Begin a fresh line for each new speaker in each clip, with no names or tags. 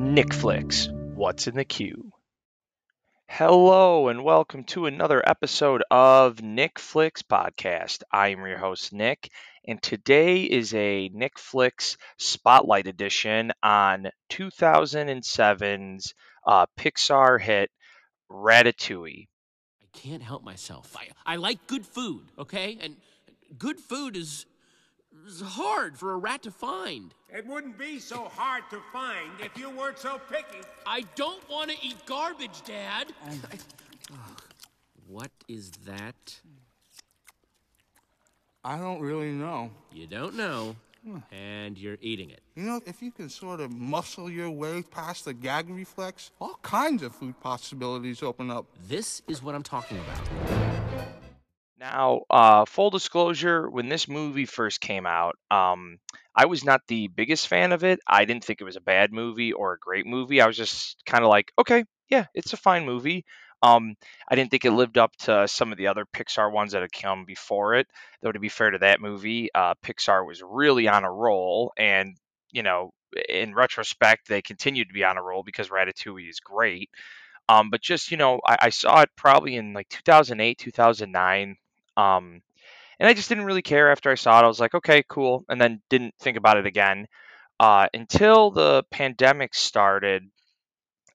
Nick Flicks, What's in the Queue? Hello, and welcome to another episode of Nick Flicks Podcast. I am your host, Nick, and today is a Nick Flicks Spotlight Edition on 2007's uh, Pixar hit Ratatouille.
I can't help myself. I, I like good food, okay? And good food is, is hard for a rat to find.
It wouldn't be so hard to find if you weren't so picky.
I don't want to eat garbage, Dad. what is that?
I don't really know.
You don't know, hmm. and you're eating it.
You know, if you can sort of muscle your way past the gag reflex, all kinds of food possibilities open up.
This is what I'm talking about.
Now, uh, full disclosure, when this movie first came out, um, I was not the biggest fan of it. I didn't think it was a bad movie or a great movie. I was just kind of like, okay, yeah, it's a fine movie. Um, I didn't think it lived up to some of the other Pixar ones that had come before it. Though, to be fair to that movie, uh, Pixar was really on a roll, and you know, in retrospect, they continued to be on a roll because Ratatouille is great. Um, but just you know, I, I saw it probably in like 2008, 2009. Um, and I just didn't really care after I saw it. I was like, okay, cool, and then didn't think about it again uh, until the pandemic started.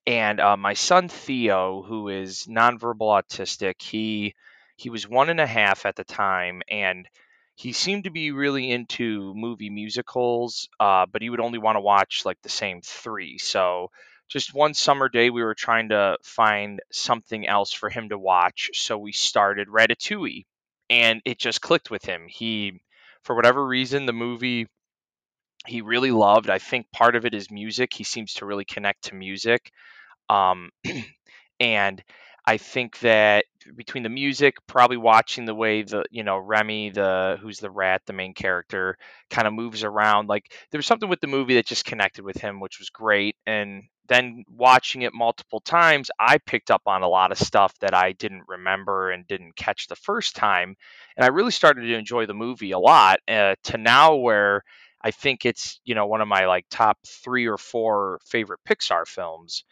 And uh, my son Theo, who is nonverbal autistic, he he was one and a half at the time, and he seemed to be really into movie musicals, uh, but he would only want to watch like the same three. So just one summer day, we were trying to find something else for him to watch, so we started Ratatouille and it just clicked with him. He, for whatever reason, the movie he really loved. I think part of it is music. He seems to really connect to music, um, and I think that between the music, probably watching the way the you know Remy, the who's the rat, the main character, kind of moves around. Like there was something with the movie that just connected with him, which was great. And then watching it multiple times, I picked up on a lot of stuff that I didn't remember and didn't catch the first time, and I really started to enjoy the movie a lot. Uh, to now where I think it's you know one of my like top three or four favorite Pixar films.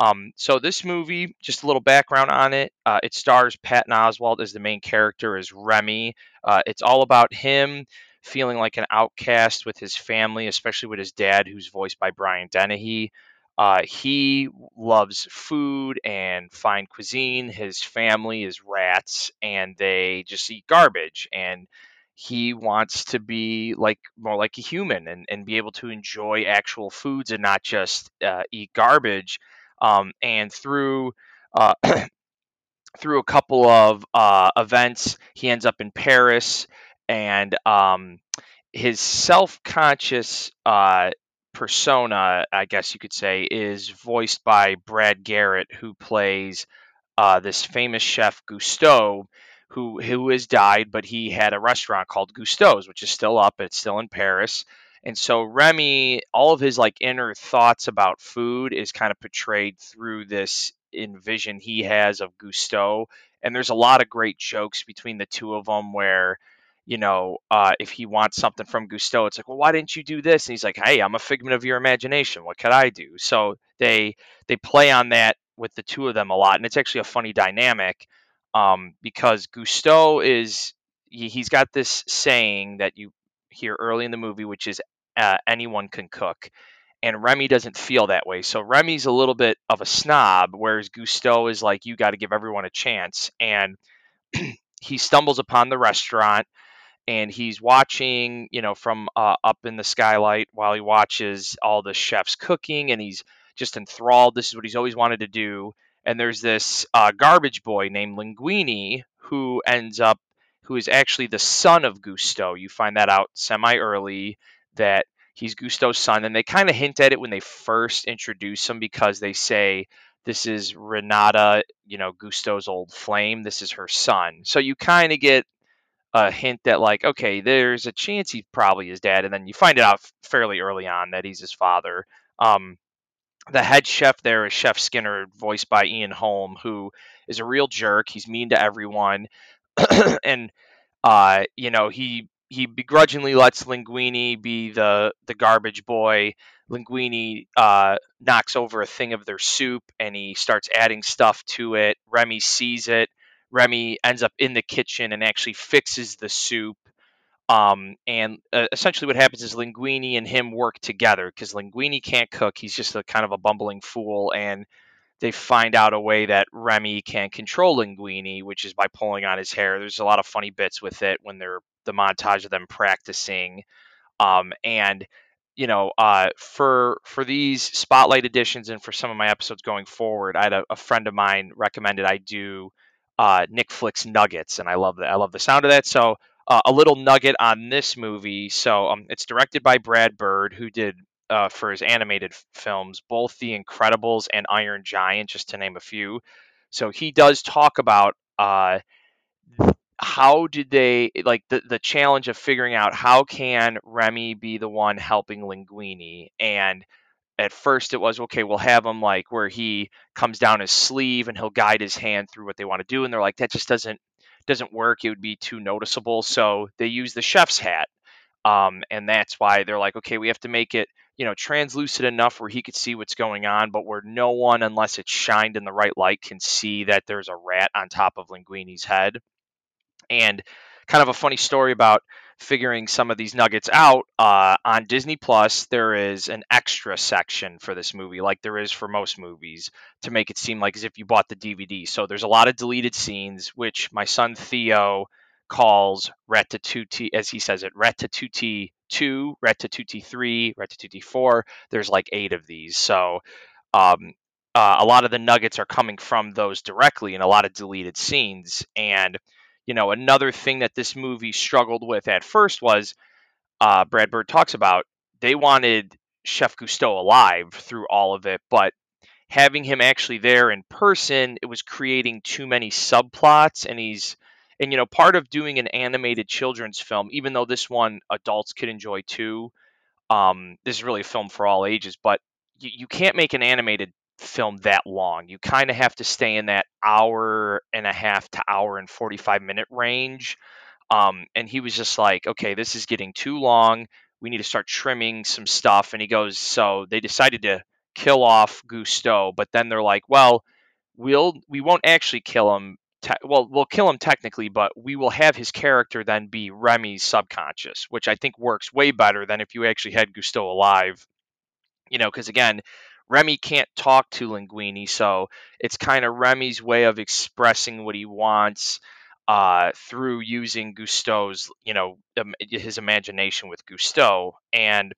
Um, so this movie, just a little background on it. Uh, it stars Patton Oswalt as the main character as Remy. Uh, it's all about him feeling like an outcast with his family, especially with his dad, who's voiced by Brian Dennehy. Uh, he loves food and fine cuisine. His family is rats, and they just eat garbage. And he wants to be like more like a human and, and be able to enjoy actual foods and not just uh, eat garbage um, and through uh, through a couple of uh, events, he ends up in Paris, and um, his self-conscious uh, persona, I guess you could say, is voiced by Brad Garrett, who plays uh, this famous chef Gusteau, who who has died, but he had a restaurant called Gusteau's, which is still up. It's still in Paris. And so Remy, all of his like inner thoughts about food is kind of portrayed through this envision he has of Gusteau. And there's a lot of great jokes between the two of them where, you know, uh, if he wants something from Gusteau, it's like, well, why didn't you do this? And he's like, hey, I'm a figment of your imagination. What could I do? So they they play on that with the two of them a lot, and it's actually a funny dynamic um, because Gusteau is he, he's got this saying that you here early in the movie, which is uh, anyone can cook. And Remy doesn't feel that way. So Remy's a little bit of a snob, whereas Gusteau is like, you got to give everyone a chance. And he stumbles upon the restaurant and he's watching, you know, from uh, up in the skylight while he watches all the chefs cooking and he's just enthralled. This is what he's always wanted to do. And there's this uh, garbage boy named Linguini who ends up who is actually the son of Gusteau. You find that out semi early that he's Gusteau's son, and they kind of hint at it when they first introduce him because they say this is Renata, you know, Gusteau's old flame. This is her son. So you kind of get a hint that like, okay, there's a chance he probably is dad, and then you find it out fairly early on that he's his father. Um, the head chef there is Chef Skinner, voiced by Ian Holm, who is a real jerk. He's mean to everyone. and uh, you know he he begrudgingly lets Linguini be the the garbage boy, Linguini uh, knocks over a thing of their soup and he starts adding stuff to it. Remy sees it. Remy ends up in the kitchen and actually fixes the soup. Um, and uh, essentially, what happens is Linguini and him work together because Linguini can't cook. He's just a kind of a bumbling fool, and they find out a way that Remy can control Linguini, which is by pulling on his hair. There's a lot of funny bits with it when they're the montage of them practicing. Um, and you know, uh, for for these spotlight editions and for some of my episodes going forward, I had a, a friend of mine recommended I do uh, Nick Flicks Nuggets, and I love that. I love the sound of that. So uh, a little nugget on this movie. So um, it's directed by Brad Bird, who did uh, for his animated films both The Incredibles and Iron Giant, just to name a few. So he does talk about uh, how did they like the the challenge of figuring out how can Remy be the one helping Linguini and at first it was okay we'll have him like where he comes down his sleeve and he'll guide his hand through what they want to do and they're like that just doesn't doesn't work it would be too noticeable so they use the chef's hat um, and that's why they're like okay we have to make it you know translucent enough where he could see what's going on but where no one unless it's shined in the right light can see that there's a rat on top of linguini's head. And kind of a funny story about figuring some of these nuggets out uh, on disney plus there is an extra section for this movie like there is for most movies to make it seem like as if you bought the dvd so there's a lot of deleted scenes which my son theo calls ratatouille as he says it ratatouille 2 ratatouille 3 ratatouille 4 there's like eight of these. So um, uh, a lot of the nuggets are coming from those directly in a lot of deleted scenes. And you know, another thing that this movie struggled with at first was uh, Brad Bird talks about they wanted Chef Gusteau alive through all of it, but having him actually there in person, it was creating too many subplots, and he's and you know part of doing an animated children's film, even though this one adults could enjoy too. Um, this is really a film for all ages, but you, you can't make an animated film that long. You kind of have to stay in that hour and a half to hour and 45 minute range. Um, and he was just like, okay, this is getting too long. We need to start trimming some stuff. And he goes, so they decided to kill off Gusteau, but then they're like, well, we'll we won't actually kill him. Te- well, we'll kill him technically, but we will have his character then be Remy's subconscious, which I think works way better than if you actually had Gusteau alive. You know, because again, Remy can't talk to Linguini, so it's kind of Remy's way of expressing what he wants uh, through using Gusteau's, you know, um, his imagination with Gusteau. And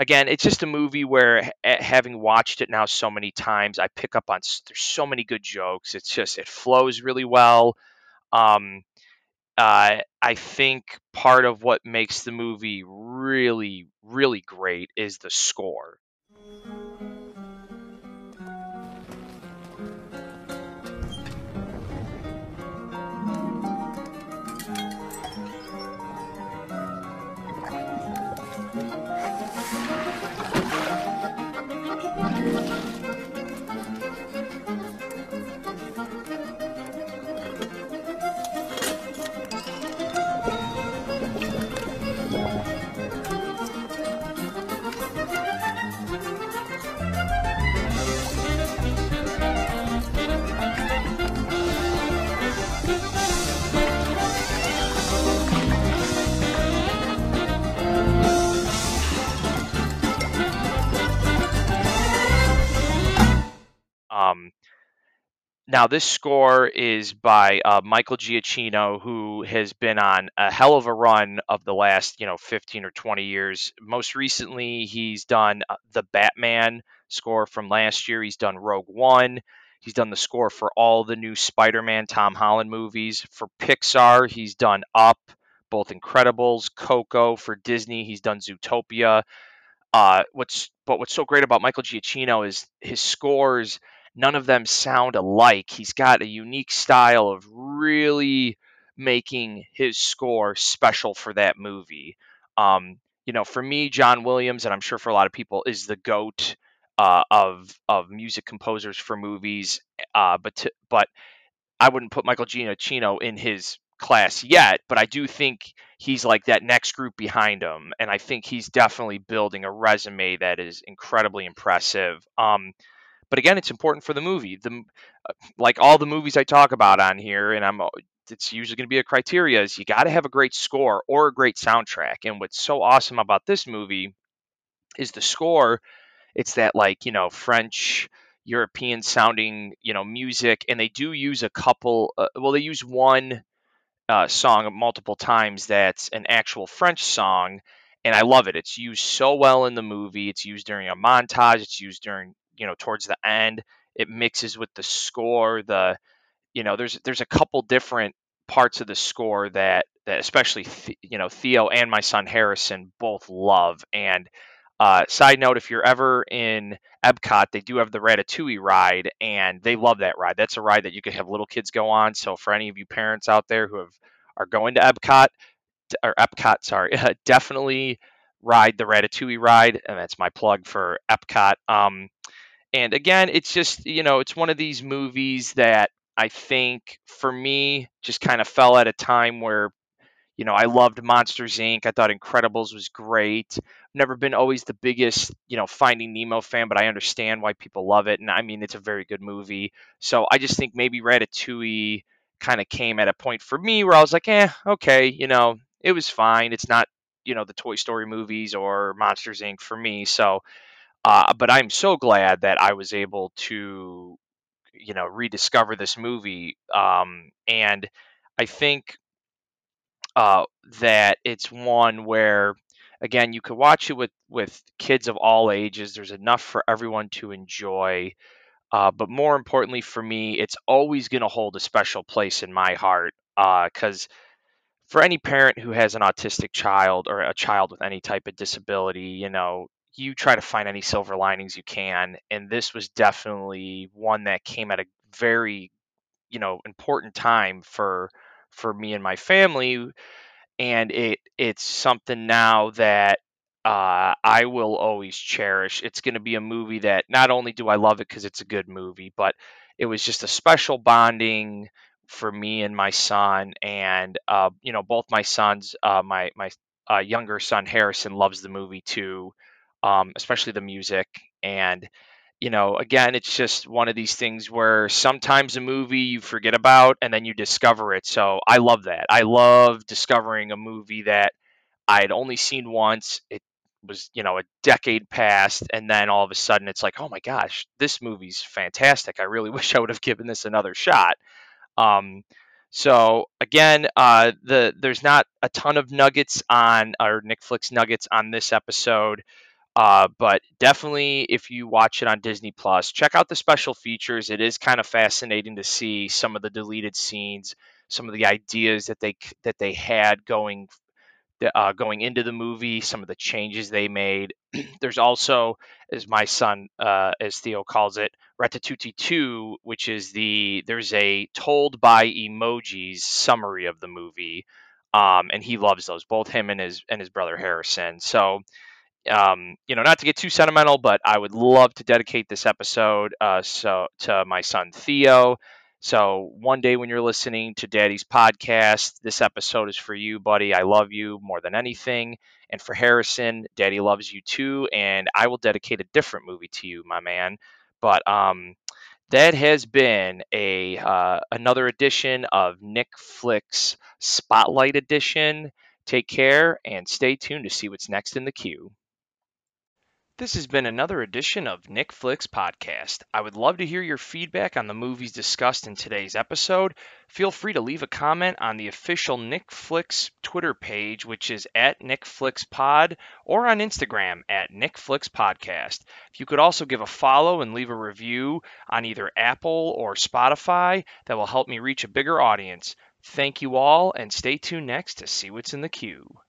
again, it's just a movie where having watched it now so many times, I pick up on there's so many good jokes. It's just it flows really well. Um, uh, I think part of what makes the movie really, really great is the score. Now, this score is by uh, Michael Giacchino, who has been on a hell of a run of the last, you know, 15 or 20 years. Most recently, he's done uh, the Batman score from last year. He's done Rogue One. He's done the score for all the new Spider-Man Tom Holland movies. For Pixar, he's done Up, both Incredibles, Coco. For Disney, he's done Zootopia. Uh, what's but what's so great about Michael Giacchino is his scores none of them sound alike. He's got a unique style of really making his score special for that movie. Um, you know, for me, John Williams, and I'm sure for a lot of people, is the goat uh, of of music composers for movies. Uh, but to, but I wouldn't put Michael Giacchino in his class yet, but I do think he's like that next group behind him, and I think he's definitely building a resume that is incredibly impressive. Um, but again, it's important for the movie. The like all the movies I talk about on here, and I'm it's usually going to be a criteria is you got to have a great score or a great soundtrack. And what's so awesome about this movie is the score. It's that like you know French. European sounding, you know, music, and they do use a couple. Uh, well, they use one uh, song multiple times that's an actual French song, and I love it. It's used so well in the movie. It's used during a montage. It's used during you know towards the end. It mixes with the score. The you know there's there's a couple different parts of the score that that especially you know Theo and my son Harrison both love. And uh, side note, if you're ever in Epcot, they do have the Ratatouille ride, and they love that ride. That's a ride that you could have little kids go on. So for any of you parents out there who have are going to Epcot or Epcot, sorry, definitely ride the Ratatouille ride, and that's my plug for Epcot. Um, and again, it's just you know, it's one of these movies that I think for me just kind of fell at a time where, you know, I loved Monsters Inc. I thought Incredibles was great. Never been always the biggest, you know, Finding Nemo fan, but I understand why people love it. And I mean, it's a very good movie. So I just think maybe Ratatouille kind of came at a point for me where I was like, eh, okay, you know, it was fine. It's not, you know, the Toy Story movies or Monsters Inc. for me. So, uh, but I'm so glad that I was able to you know rediscover this movie um, and i think uh, that it's one where again you could watch it with with kids of all ages there's enough for everyone to enjoy uh, but more importantly for me it's always going to hold a special place in my heart because uh, for any parent who has an autistic child or a child with any type of disability you know you try to find any silver linings you can and this was definitely one that came at a very you know important time for for me and my family and it it's something now that uh, I will always cherish. It's going to be a movie that not only do I love it because it's a good movie, but it was just a special bonding for me and my son. And uh, you know, both my sons, uh, my my uh, younger son Harrison loves the movie too um, especially the music. And, you know, again, it's just one of these things where sometimes a movie you forget about and then you discover it. So I love that. I love discovering a movie that I had only seen once. It was, you know, a decade past. And then all of a sudden it's like, oh my gosh, this movie's fantastic. I really wish I would have given this another shot. Um, so again, uh, the there's not a ton of nuggets on or Flicks nuggets on this episode. Uh, but definitely, if you watch it on Disney Plus, check out the special features. It is kind of fascinating to see some of the deleted scenes, some of the ideas that they that they had going uh, going into the movie, some of the changes they made. There's also, as my son, uh, as Theo calls it, Ratatouille 2, which is the there's a told by emojis summary of the movie, um, and he loves those. Both him and his and his brother Harrison. So um, you know, not to get too sentimental, but I would love to dedicate this episode uh, so to my son Theo. So one day when you're listening to Daddy's podcast, this episode is for you, buddy. I love you more than anything. And for Harrison, Daddy loves you too. And I will dedicate a different movie to you, my man. But um, that has been a uh, another edition of Nick Flicks Spotlight Edition. Take care and stay tuned to see what's next in the queue. This has been another edition of Nick Flicks Podcast. I would love to hear your feedback on the movies discussed in today's episode. Feel free to leave a comment on the official Nick Flicks Twitter page, which is at Nick Flicks Pod, or on Instagram at Nick Flicks Podcast. If you could also give a follow and leave a review on either Apple or Spotify, that will help me reach a bigger audience. Thank you all, and stay tuned next to see what's in the queue.